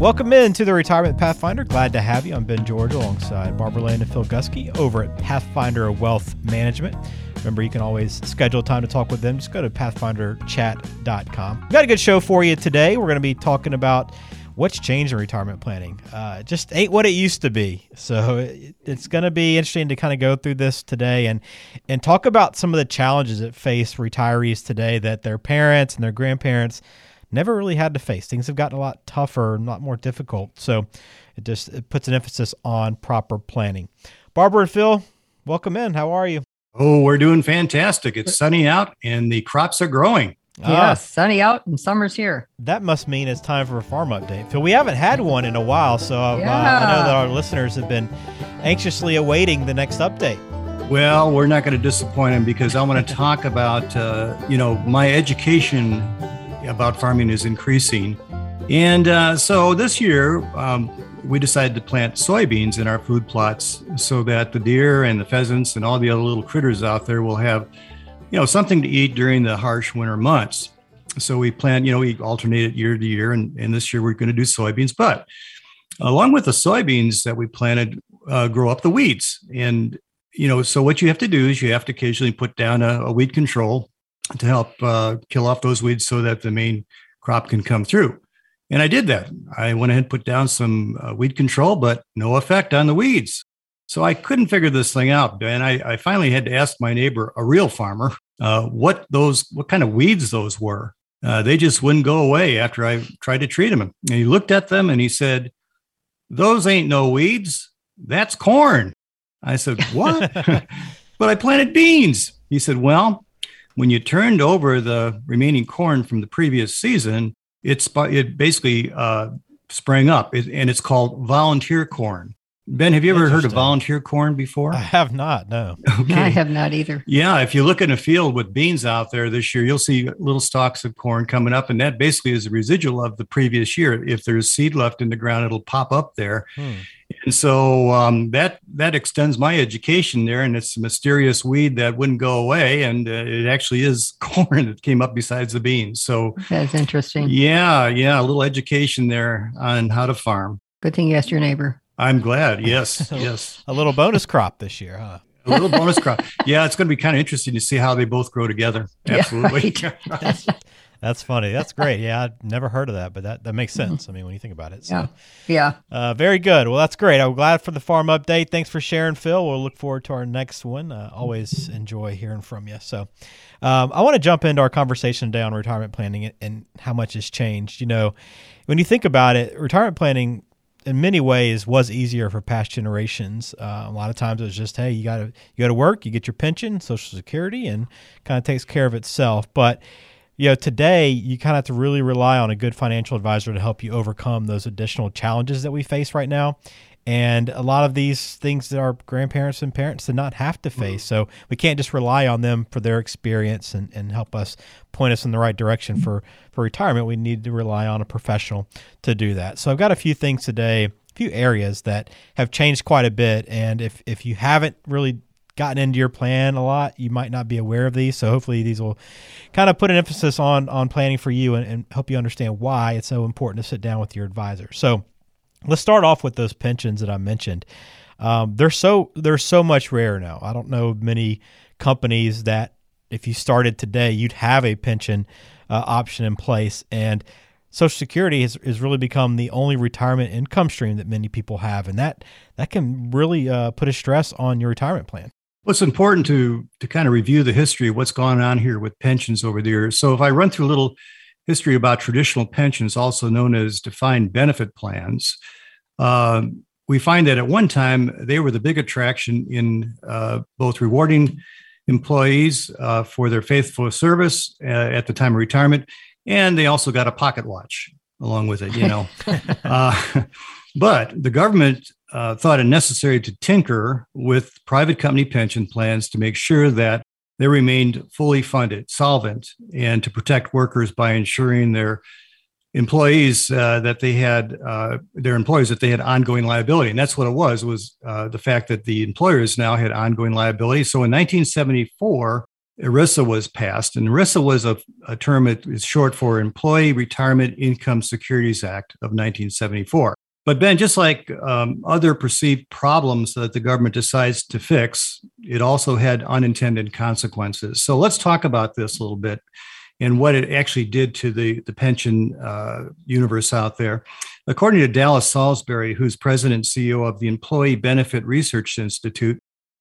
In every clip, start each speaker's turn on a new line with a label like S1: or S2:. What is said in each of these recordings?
S1: Welcome in to the Retirement Pathfinder. Glad to have you. I'm Ben George alongside Barbara Lane and Phil Gusky over at Pathfinder Wealth Management. Remember, you can always schedule time to talk with them. Just go to pathfinderchat.com. We've got a good show for you today. We're going to be talking about what's changed in retirement planning. Uh, just ain't what it used to be. So it, it's going to be interesting to kind of go through this today and and talk about some of the challenges that face retirees today that their parents and their grandparents never really had to face. Things have gotten a lot tougher, a lot more difficult. So it just it puts an emphasis on proper planning. Barbara and Phil, welcome in. How are you?
S2: Oh, we're doing fantastic. It's sunny out and the crops are growing.
S3: Yeah, ah, sunny out and summer's here.
S1: That must mean it's time for a farm update. Phil, we haven't had one in a while, so yeah. uh, I know that our listeners have been anxiously awaiting the next update.
S2: Well, we're not going to disappoint them because I want to talk about, uh, you know, my education about farming is increasing. And uh, so this year, um, we decided to plant soybeans in our food plots so that the deer and the pheasants and all the other little critters out there will have, you know, something to eat during the harsh winter months. So we plant, you know, we alternate it year to year, and, and this year we're going to do soybeans. But along with the soybeans that we planted, uh, grow up the weeds. And, you know, so what you have to do is you have to occasionally put down a, a weed control to help uh, kill off those weeds so that the main crop can come through. And I did that. I went ahead and put down some uh, weed control, but no effect on the weeds. So I couldn't figure this thing out. And I, I finally had to ask my neighbor, a real farmer, uh, what those, what kind of weeds those were. Uh, they just wouldn't go away after I tried to treat them. And he looked at them and he said, "Those ain't no weeds. That's corn." I said, "What?" but I planted beans. He said, "Well, when you turned over the remaining corn from the previous season, it basically uh, sprang up, it, and it's called volunteer corn. Ben, have you ever heard of volunteer corn before? I
S1: have not. No.
S3: Okay. I have not either.
S2: Yeah, if you look in a field with beans out there this year, you'll see little stalks of corn coming up, and that basically is a residual of the previous year. If there's seed left in the ground, it'll pop up there. Hmm. And so um, that that extends my education there, and it's a mysterious weed that wouldn't go away, and uh, it actually is corn that came up besides the beans. So
S3: that's interesting.
S2: Yeah, yeah, a little education there on how to farm.
S3: Good thing you asked your neighbor.
S2: I'm glad. Yes, yes.
S1: a little bonus crop this year, huh?
S2: a little bonus crop. Yeah, it's going to be kind of interesting to see how they both grow together. Absolutely.
S3: Yeah, right.
S1: That's funny. That's great. Yeah, I've never heard of that, but that, that makes sense. I mean, when you think about it.
S3: So, yeah. Yeah.
S1: Uh, very good. Well, that's great. I'm glad for the farm update. Thanks for sharing, Phil. We'll look forward to our next one. Uh, always enjoy hearing from you. So, um, I want to jump into our conversation today on retirement planning and, and how much has changed. You know, when you think about it, retirement planning in many ways was easier for past generations. Uh, a lot of times it was just, hey, you got to you got to work, you get your pension, Social Security, and kind of takes care of itself. But you know, today you kind of have to really rely on a good financial advisor to help you overcome those additional challenges that we face right now. And a lot of these things that our grandparents and parents did not have to mm-hmm. face. So we can't just rely on them for their experience and, and help us point us in the right direction mm-hmm. for, for retirement. We need to rely on a professional to do that. So I've got a few things today, a few areas that have changed quite a bit. And if, if you haven't really gotten into your plan a lot, you might not be aware of these. So hopefully these will kind of put an emphasis on on planning for you and, and help you understand why it's so important to sit down with your advisor. So let's start off with those pensions that I mentioned. Um, they're so they're so much rare now. I don't know many companies that if you started today, you'd have a pension uh, option in place and Social Security has, has really become the only retirement income stream that many people have, and that that can really uh, put a stress on your retirement plan.
S2: Well, it's important to to kind of review the history of what's gone on here with pensions over the years. So if I run through a little history about traditional pensions, also known as defined benefit plans, uh, we find that at one time they were the big attraction in uh, both rewarding employees uh, for their faithful service uh, at the time of retirement, and they also got a pocket watch along with it. You know, uh, but the government uh, thought it necessary to tinker with private company pension plans to make sure that they remained fully funded, solvent, and to protect workers by ensuring their employees uh, that they had uh, their employers that they had ongoing liability, and that's what it was was uh, the fact that the employers now had ongoing liability. So in 1974, ERISA was passed, and ERISA was a, a term that is short for Employee Retirement Income Securities Act of 1974. But Ben, just like um, other perceived problems that the government decides to fix, it also had unintended consequences. So let's talk about this a little bit and what it actually did to the, the pension uh, universe out there. According to Dallas Salisbury, who's president and CEO of the Employee Benefit Research Institute,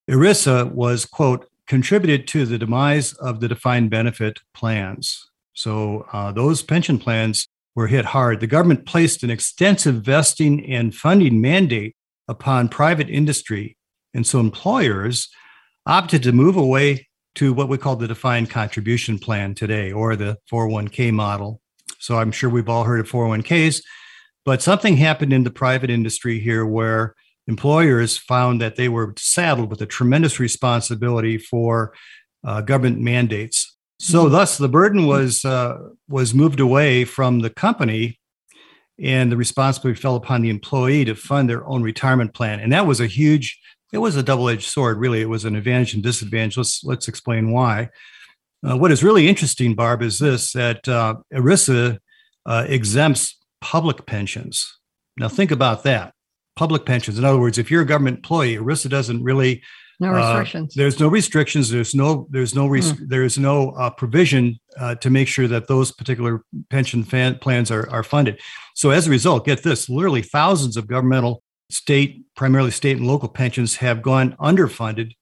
S2: ERISA was, quote, contributed to the demise of the defined benefit plans. So uh, those pension plans were hit hard. The government placed an extensive vesting and funding mandate upon private industry. And so employers opted to move away to what we call the defined contribution plan today or the 401k model. So I'm sure we've all heard of 401ks, but something happened in the private industry here where employers found that they were saddled with a tremendous responsibility for uh, government mandates. So, mm-hmm. thus, the burden was uh, was moved away from the company, and the responsibility fell upon the employee to fund their own retirement plan. And that was a huge. It was a double edged sword, really. It was an advantage and disadvantage. Let's let's explain why. Uh, what is really interesting, Barb, is this: that uh, ERISA uh, exempts public pensions. Now, think about that public pensions. In other words, if you're a government employee, ERISA doesn't really
S3: no uh, restrictions.
S2: Uh, there's no restrictions. There's no there's no res- mm. there's no uh, provision uh, to make sure that those particular pension fan- plans are are funded. So as a result, get this: literally thousands of governmental, state, primarily state and local pensions have gone underfunded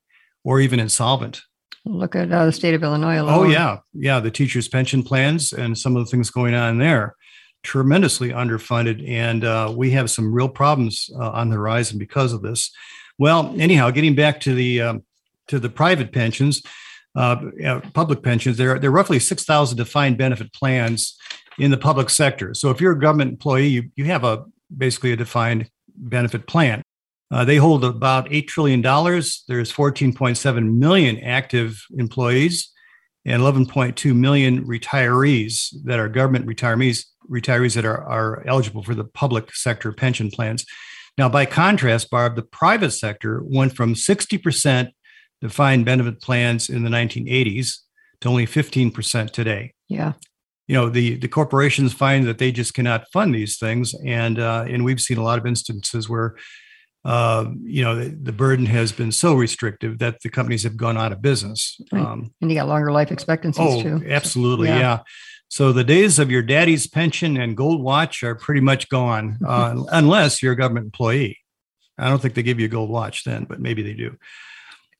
S2: or even insolvent.
S3: Look at uh, the state of Illinois.
S2: Alone. Oh yeah, yeah, the teachers' pension plans and some of the things going on there tremendously underfunded, and uh, we have some real problems uh, on the horizon because of this. Well, anyhow, getting back to the um, to the private pensions, uh, public pensions, there are, there are roughly six thousand defined benefit plans in the public sector. So if you're a government employee, you, you have a basically a defined benefit plan. Uh, they hold about $8 trillion. There's 14.7 million active employees and 11.2 million retirees that are government retirees retirees that are, are eligible for the public sector pension plans. Now, by contrast, Barb, the private sector went from 60% defined benefit plans in the 1980s to only 15% today.
S3: Yeah.
S2: You know, the, the corporations find that they just cannot fund these things. And, uh, and we've seen a lot of instances where, uh, you know, the, the, burden has been so restrictive that the companies have gone out of business.
S3: Right. Um, and you got longer life expectancies
S2: oh,
S3: too.
S2: Absolutely. yeah. yeah. So the days of your daddy's pension and gold watch are pretty much gone, uh, unless you're a government employee. I don't think they give you a gold watch then, but maybe they do.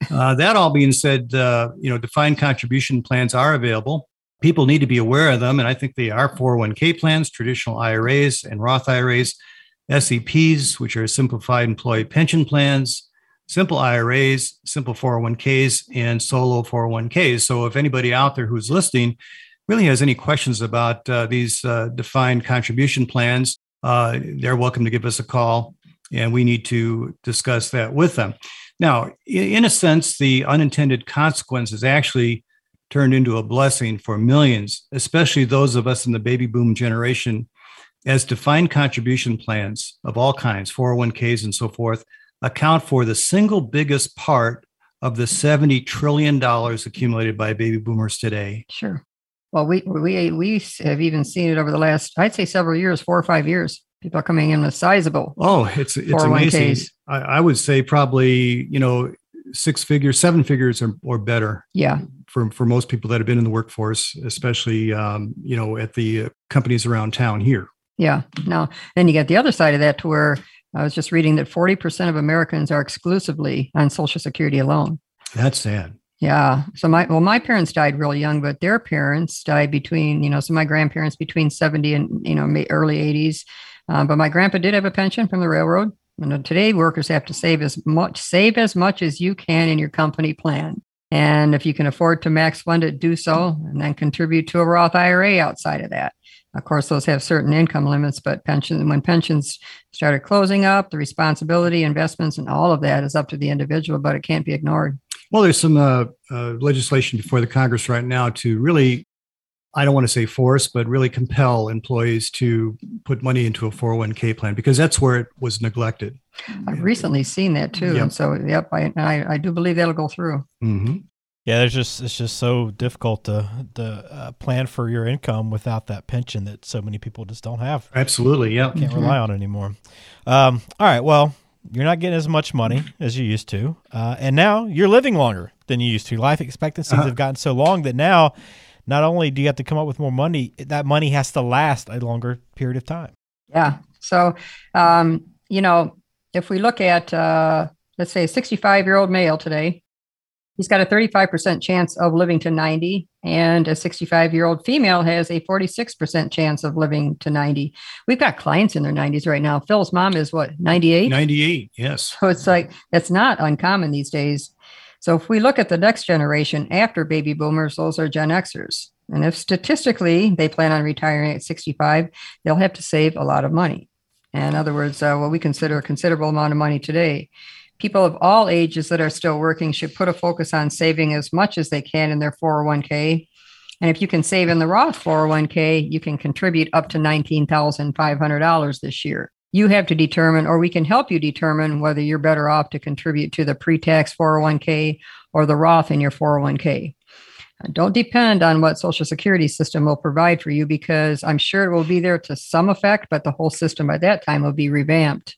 S2: Uh, that all being said, uh, you know, defined contribution plans are available. People need to be aware of them, and I think they are 401k plans, traditional IRAs, and Roth IRAs, SEPs, which are simplified employee pension plans, simple IRAs, simple 401ks, and solo 401ks. So if anybody out there who's listening really has any questions about uh, these uh, defined contribution plans, uh, they're welcome to give us a call and we need to discuss that with them. Now, in a sense, the unintended consequence is actually turned into a blessing for millions, especially those of us in the baby boom generation, as defined contribution plans of all kinds, 401ks and so forth, account for the single biggest part of the $70 trillion accumulated by baby boomers today.
S3: Sure. Well, we we we have even seen it over the last, I'd say, several years, four or five years. People are coming in with sizable.
S2: Oh, it's it's amazing. Oh I, I, would say probably you know six figures, seven figures, or, or better.
S3: Yeah.
S2: For for most people that have been in the workforce, especially um, you know at the companies around town here.
S3: Yeah. Now, then you get the other side of that to where I was just reading that forty percent of Americans are exclusively on Social Security alone.
S2: That's sad.
S3: Yeah. So my well, my parents died real young, but their parents died between you know, so my grandparents between seventy and you know early eighties. Uh, but my grandpa did have a pension from the railroad. And today, workers have to save as much save as much as you can in your company plan. And if you can afford to max fund it, do so, and then contribute to a Roth IRA outside of that. Of course, those have certain income limits, but pension when pensions started closing up, the responsibility, investments, and all of that is up to the individual, but it can't be ignored.
S2: Well, there's some uh, uh, legislation before the Congress right now to really, I don't want to say force, but really compel employees to put money into a 401k plan because that's where it was neglected.
S3: I've recently seen that too,
S2: Yep.
S3: and so yep, I, I I do believe that'll go through.
S2: hmm
S1: Yeah, there's just it's just so difficult to to uh, plan for your income without that pension that so many people just don't have.
S2: Absolutely. Yeah.
S1: Can't
S3: Mhm.
S1: rely on it anymore. Um, all right, well, you're not getting as much money as you used to, uh, and now you're living longer than you used to. Life expectancies
S2: Uh-huh.
S1: have gotten so long that now, not only do you have to come up with more money, that money has to last a longer period of time.
S3: Yeah. So, um, you know, if we look at, uh, let's say, a 65 year old male today, he's got a 35% chance of living to 90, and a 65 year old female has a 46% chance of living to 90. We've got clients in their 90s right now. Phil's mom is what, 98?
S2: 98. Yes.
S3: So it's like, that's not uncommon these days. So if we look at the next generation after baby boomers, those are Gen Xers. And if statistically they plan on retiring at 65, they'll have to save a lot of money. In other words, uh, what we consider a considerable amount of money today. People of all ages that are still working should put a focus on saving as much as they can in their 401k. And if you can save in the Roth 401k, you can contribute up to $19,500 this year. You have to determine, or we can help you determine whether you're better off to contribute to the pre tax 401k or the Roth in your 401k. Don't depend on what Social Security system will provide for you because I'm sure it will be there to some effect, but the whole system by that time will be revamped.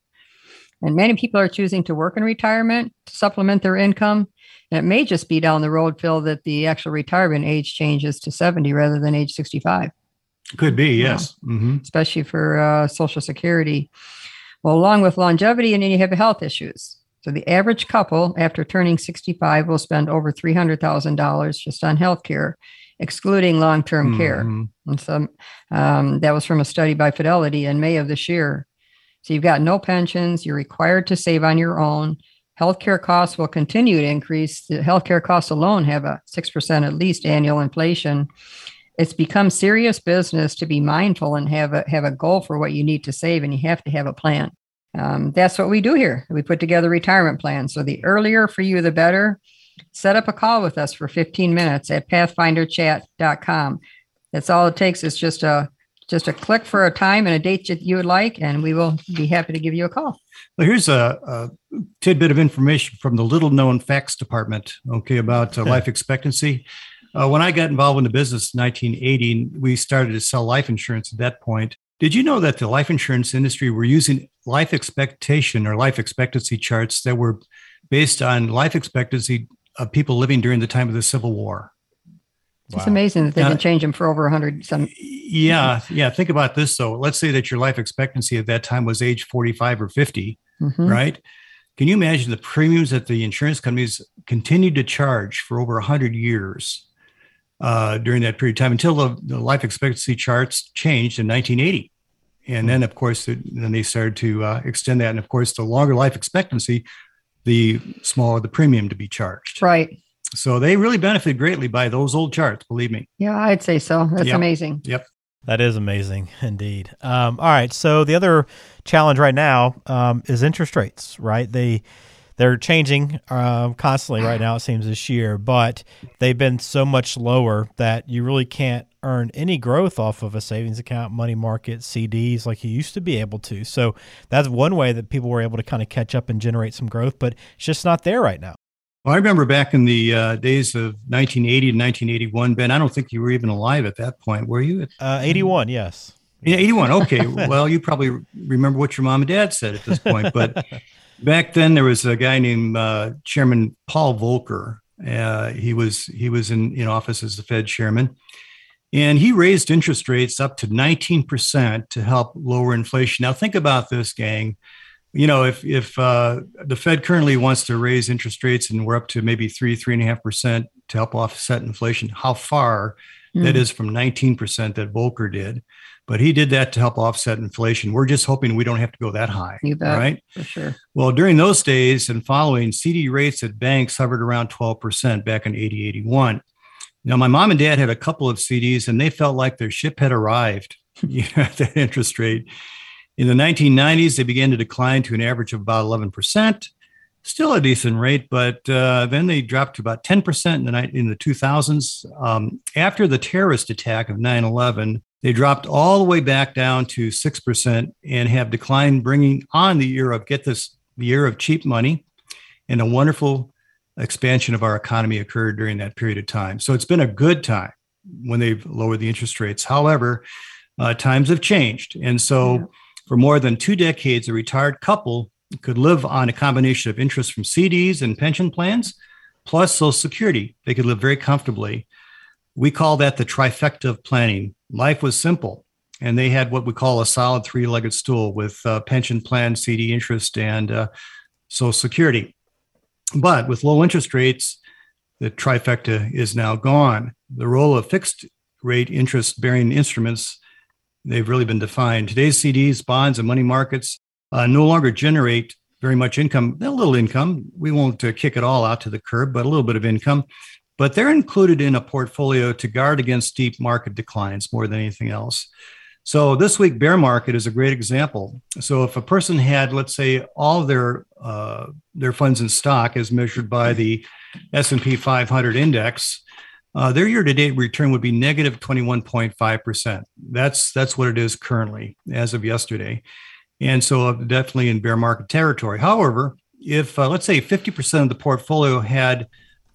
S3: And many people are choosing to work in retirement to supplement their income. And it may just be down the road, Phil, that the actual retirement age changes to 70 rather than age 65
S2: Could be. Yes. hmm
S3: especially for uh, Social Security. Well, along with longevity, and then you have health issues. So the average couple after turning 65 will spend over $300,000 just on health care, excluding long term care. And so um, that was from a study by Fidelity in May of this year. So you've got no pensions, you're required to save on your own. Healthcare costs will continue to increase. The healthcare costs alone have a 6% at least annual inflation. It's become serious business to be mindful and have a, have a goal for what you need to save, and you have to have a plan. Um, that's what we do here. We put together retirement plans. So the earlier for you, the better. Set up a call with us for 15 minutes at pathfinderchat.com. That's all it takes is just a just a click for a time and a date that you would like, and we will be happy to give you a call.
S2: Well, here's a, a tidbit of information from the little known facts department, okay, about uh, life expectancy. Uh, when I got involved in the business in 1980, we started to sell life insurance at that point. Did you know that the life insurance industry were using life expectation or life expectancy charts that were based on life expectancy of people living during the time of the Civil War?
S3: It's amazing that they
S2: Yeah.
S3: can change them for over 100 some.
S2: Yeah, yeah. Think about this though. Let's say that your life expectancy at that time was age 45 or 50.
S3: Mhm.
S2: right? Can you imagine the premiums that the insurance companies continued to charge for over 100 years uh, during that period of time until the, the life expectancy charts changed in 1980? And then, of course, it, then they started to uh, extend that. And of course, the longer life expectancy, the smaller the premium to be charged.
S3: Right.
S2: So they really benefited greatly by those old charts, believe me.
S3: Yeah, I'd say so. That's
S2: Yep.
S3: amazing. Yep.
S1: That is amazing indeed. Um, all right, so the other challenge right now um, is interest rates. Right, they they're changing um, constantly right now. It seems this year, but they've been so much lower that you really can't earn any growth off of a savings account, money market, CDs like you used to be able to. So that's one way that people were able to kind of catch up and generate some growth, but it's just not there right now.
S2: Well, I remember back in the uh, days of 1980 and 1981, Ben, I don't think you were even alive at that point, were you?
S1: Uh, Eighty-one, yes.
S2: Yeah, 81. Okay. well, you probably remember what your mom and dad said at this point. But back then, there was a guy named uh, Chairman Paul Volcker. Uh, he was he was in, in office as the Fed chairman. And he raised interest rates up to 19% to help lower inflation. Now, think about this, gang. You know, if if uh, the Fed currently wants to raise interest rates and we're up to maybe three, three and a half percent to help offset inflation, how far that
S3: Mm.
S2: is from 19% that Volcker did. But he did that to help offset inflation. We're just hoping we don't have to go that high.
S3: You bet.
S2: Right.
S3: for sure.
S2: Well, during those days and following, CD rates at banks hovered around 12% back in 80, 81. Now, my mom and dad had a couple of CDs and they felt like their ship had arrived. at that interest rate. In the 1990s, they began to decline to an average of about 11%. Still a decent rate, but uh, then they dropped to about 10% in the, in the 2000s. Um, after the terrorist attack of 9 11, they dropped all the way back down to 6% and have declined, bringing on the year of, get this, the year of cheap money and a wonderful expansion of our economy occurred during that period of time. So it's been a good time when they've lowered the interest rates. However, uh, times have changed. And so yeah. for more than two decades, a retired couple could live on a combination of interest from CDs and pension plans plus Social Security. They could live very comfortably. We call that the trifecta of planning. Life was simple, and they had what we call a solid three legged stool with uh, pension plan, CD interest, and uh, Social Security. But with low interest rates, the trifecta is now gone. The role of fixed rate interest bearing instruments, they've really been defined. Today's CDs, bonds, and money markets uh, no longer generate very much income, a little income. We won't uh, kick it all out to the curb, but a little bit of income. But they're included in a portfolio to guard against deep market declines more than anything else. So this week, bear market is a great example. So if a person had, let's say, all their uh, their funds in stock as measured by the S&P 500 index, uh, their year-to-date return would be negative 21.5 percent. That's that's what it is currently as of yesterday. And so definitely in bear market territory. However, if uh, let's say 50% of the portfolio had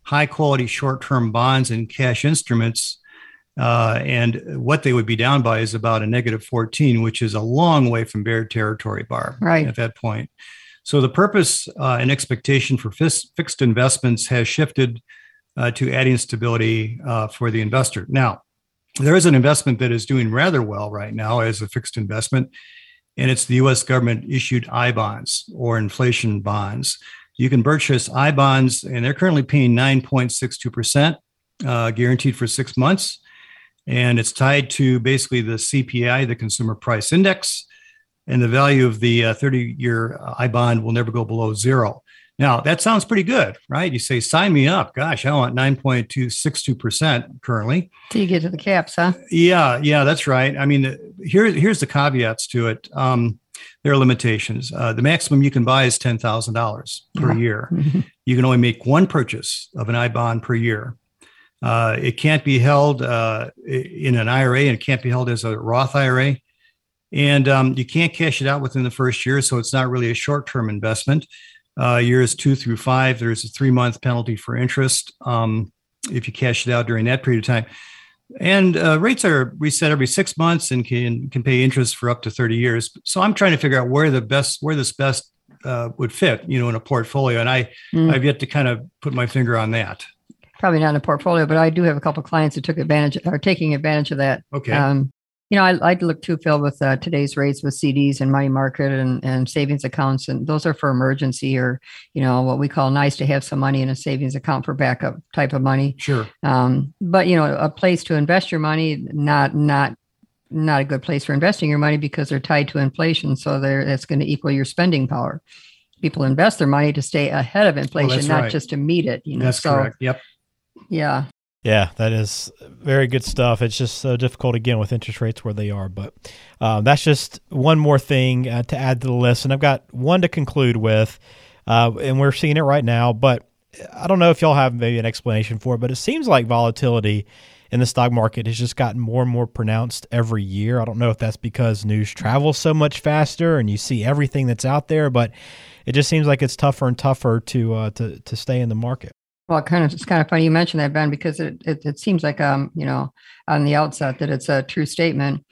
S2: high quality short term bonds and cash instruments, uh, and what they would be down by is about a negative 14, which is a long way from bear territory bar
S3: right.
S2: at that point. So the purpose uh, and expectation for fis- fixed investments has shifted uh, to adding stability uh, for the investor. Now, there is an investment that is doing rather well right now as a fixed investment, and it's the US government issued I bonds or inflation bonds. You can purchase I bonds, and they're currently paying 9.62%, uh, guaranteed for six months. And it's tied to basically the CPI, the Consumer Price Index, and the value of the 30 uh, year I bond will never go below zero. Now, that sounds pretty good, right? You say, sign me up. Gosh, I want 9.262% currently.
S3: Till you get to the caps, huh?
S2: Yeah, yeah, that's right. I mean, here, here's the caveats to it. Um, there are limitations. Uh, the maximum you can buy is $10,000 per yeah. year. you can only make one purchase of an I bond per year. Uh, it can't be held uh, in an IRA and it can't be held as a Roth IRA. And um, you can't cash it out within the first year. So it's not really a short term investment uh, years two through five, there's a three month penalty for interest um, if you cash it out during that period of time. And uh, rates are reset every six months and can can pay interest for up to 30 years. So I'm trying to figure out where the best where this best uh, would fit, you know, in a portfolio. And I mm. I've yet to kind of put my finger on that.
S3: Probably not in a portfolio, but I do have a couple of clients that took advantage are taking advantage of that.
S2: Okay. Um,
S3: you know, I, I'd look too, Phil, with uh, today's rates with CDs and money market and, and savings accounts. And those are for emergency or, you know, what we call nice to have some money in a savings account for backup type of money.
S2: Sure.
S3: Um, but, you know, a place to invest your money, not, not, not a good place for investing your money because they're tied to inflation. So they're, that's going to equal your spending power. People invest their money to stay ahead of inflation, not right. just to meet it. You know,
S2: that's
S3: so,
S2: correct. Yep.
S3: Yeah.
S1: Yeah, that is very good stuff. It's just so difficult again with interest rates where they are. But uh, that's just one more thing uh, to add to the list. And I've got one to conclude with, uh, and we're seeing it right now. But I don't know if y'all have maybe an explanation for it, but it seems like volatility in the stock market has just gotten more and more pronounced every year. I don't know if that's because news travels so much faster and you see everything that's out there, but it just seems like it's tougher and tougher to uh, to to stay in the market.
S3: Well, kind of, it's kind of funny you mentioned that, Ben, because it, it, it seems like, um, you know, on the outset that it's a true statement.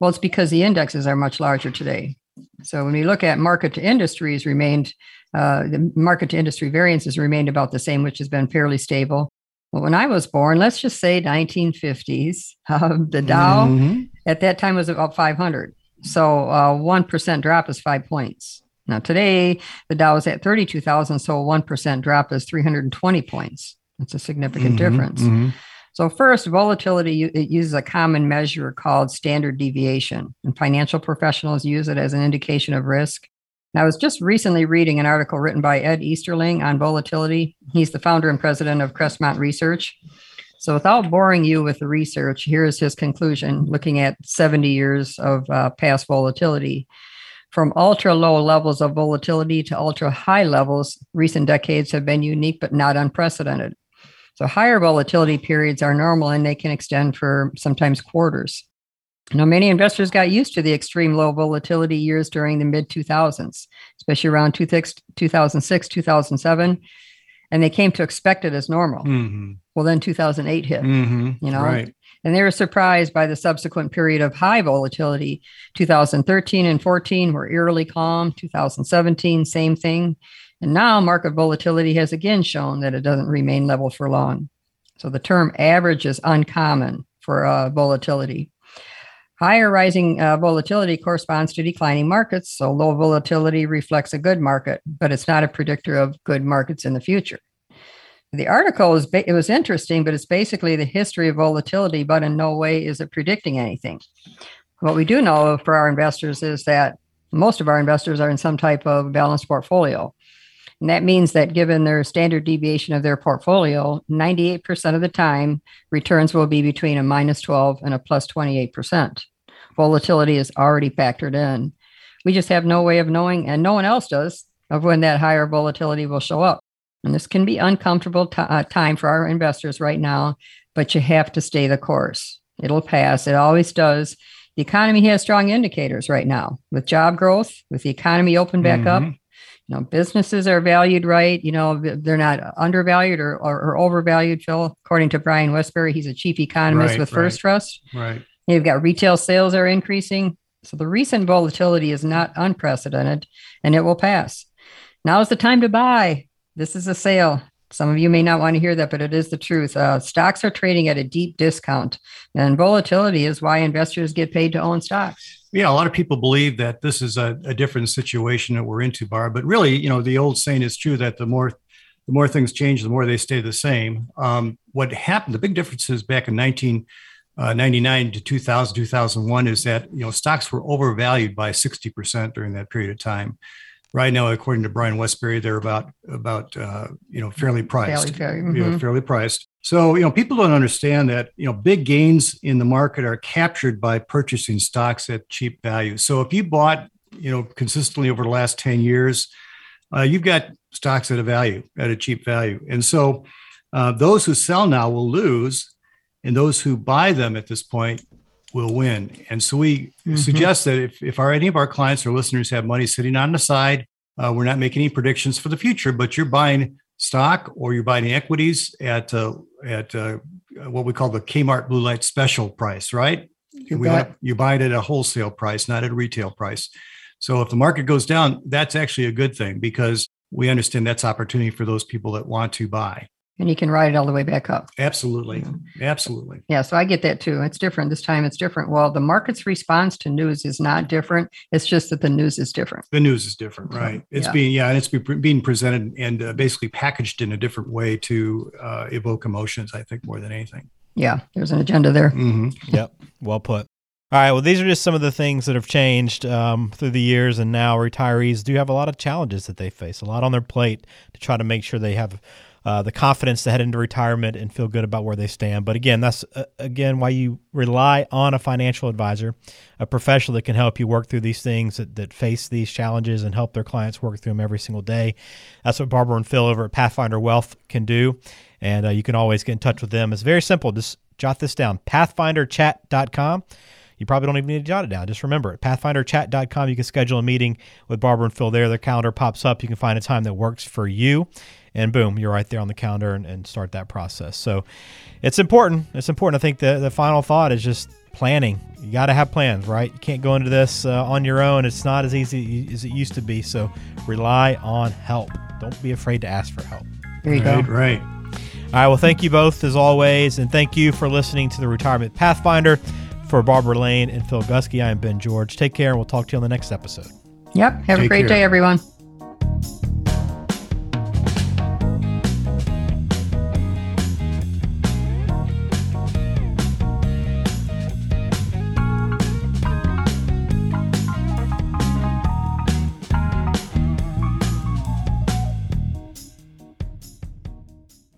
S3: Well, it's because the indexes are much larger today. So when we look at market to industries remained, uh, the market to industry variances remained about the same, which has been fairly stable. Well, when I was born, let's just say 1950s, uh, the Dow mm-hmm. at that time was about 500. So uh, 1% drop is five points. Now, today, the Dow is at 32,000, so a 1% drop is 320 points. That's a significant mm-hmm, difference. Mm-hmm. So, first, volatility it uses a common measure called standard deviation, and financial professionals use it as an indication of risk. And I was just recently reading an article written by Ed Easterling on volatility. He's the founder and president of Crestmont Research. So, without boring you with the research, here's his conclusion looking at 70 years of uh, past volatility. From ultra low levels of volatility to ultra high levels, recent decades have been unique but not unprecedented. So, higher volatility periods are normal and they can extend for sometimes quarters. Now, many investors got used to the extreme low volatility years during the mid 2000s, especially around 2006, 2007, and they came to expect it as normal. Mm-hmm. Well, then 2008 hit, mm-hmm. you know, right. And they were surprised by the subsequent period of high volatility. 2013 and 14 were eerily calm. 2017, same thing. And now market volatility has again shown that it doesn't remain level for long. So the term average is uncommon for uh, volatility. Higher rising uh, volatility corresponds to declining markets, so low volatility reflects a good market, but it's not a predictor of good markets in the future. The article is it was interesting, but it's basically the history of volatility, but in no way is it predicting anything. What we do know for our investors is that most of our investors are in some type of balanced portfolio. And that means that given their standard deviation of their portfolio, 98% of the time, returns will be between a minus 12 and a plus 28%. Volatility is already factored in. We just have no way of knowing, and no one else does, of when that higher volatility will show up. And this can be uncomfortable t- uh, time for our investors right now, but you have to stay the course. It'll pass. It always does. The economy has strong indicators right now with job growth, with the economy open back mm-hmm. up, you know businesses are valued right you know they're not undervalued or, or, or overvalued phil according to brian Wesbury. he's a chief economist right, with
S2: right,
S3: first trust
S2: right
S3: you've got retail sales are increasing so the recent volatility is not unprecedented and it will pass now is the time to buy this is a sale some of you may not want to hear that, but it is the truth. Uh, stocks are trading at a deep discount, and volatility is why investors get paid to own stocks.
S2: Yeah, a lot of people believe that this is a, a different situation that we're into, Barb. But really, you know, the old saying is true that the more the more things change, the more they stay the same. Um, what happened? The big differences back in 1999 uh, to 2000, 2001 is that you know stocks were overvalued by 60 percent during that period of time. Right now, according to Brian Wesbury, they're about about uh, you know fairly priced, fairly, fairly, mm-hmm. you know, fairly priced. So, you know, people don't understand that, you know, big gains in the market are captured by purchasing stocks at cheap value. So if you bought, you know, consistently over the last 10 years, uh, you've got stocks at a value, at a cheap value. And so uh, those who sell now will lose, and those who buy them at this point will win. And so we mm-hmm. suggest that if, if our, any of our clients or listeners have money sitting on the side, uh, we're not making any predictions for the future, but you're buying stock or you're buying equities at uh, at uh, what we call the Kmart Blue Light Special price, right? You, we have, you buy it at a wholesale price, not at a retail price. So if the market goes down, that's actually a good thing because we understand that's opportunity for those people that want to buy
S3: and you can ride it all the way back up.
S2: Absolutely. Absolutely.
S3: Yeah. So I get that too. It's different. This time it's different. Well, the market's response to news is not different. It's just that the news is different.
S2: The news is different, right? It's yeah. being, yeah, and it's being presented and uh, basically packaged in a different way to uh, evoke emotions, I think, more than anything.
S3: Yeah. There's an agenda there.
S1: Mm-hmm. Yep. Well put. All right. Well, these are just some of the things that have changed um, through the years, and now retirees do have a lot of challenges that they face, a lot on their plate to try to make sure they have uh, the confidence to head into retirement and feel good about where they stand. But again, that's uh, again why you rely on a financial advisor, a professional that can help you work through these things that, that face these challenges and help their clients work through them every single day. That's what Barbara and Phil over at Pathfinder Wealth can do. And uh, you can always get in touch with them. It's very simple. Just jot this down pathfinderchat.com. You probably don't even need to jot it down. Just remember it. PathfinderChat.com. You can schedule a meeting with Barbara and Phil there. Their calendar pops up. You can find a time that works for you and boom, you're right there on the calendar and, and start that process. So it's important. It's important. I think the, the final thought is just planning. You got to have plans, right? You can't go into this uh, on your own. It's not as easy as it used to be. So rely on help. Don't be afraid to ask for help.
S3: There you
S2: right,
S3: go.
S2: Right.
S1: All right. Well, thank you both as always. And thank you for listening to the Retirement Pathfinder. For Barbara Lane and Phil Gusky, I am Ben George. Take care, and we'll talk to you on the next episode.
S3: Yep. Have Take a great care. day, everyone.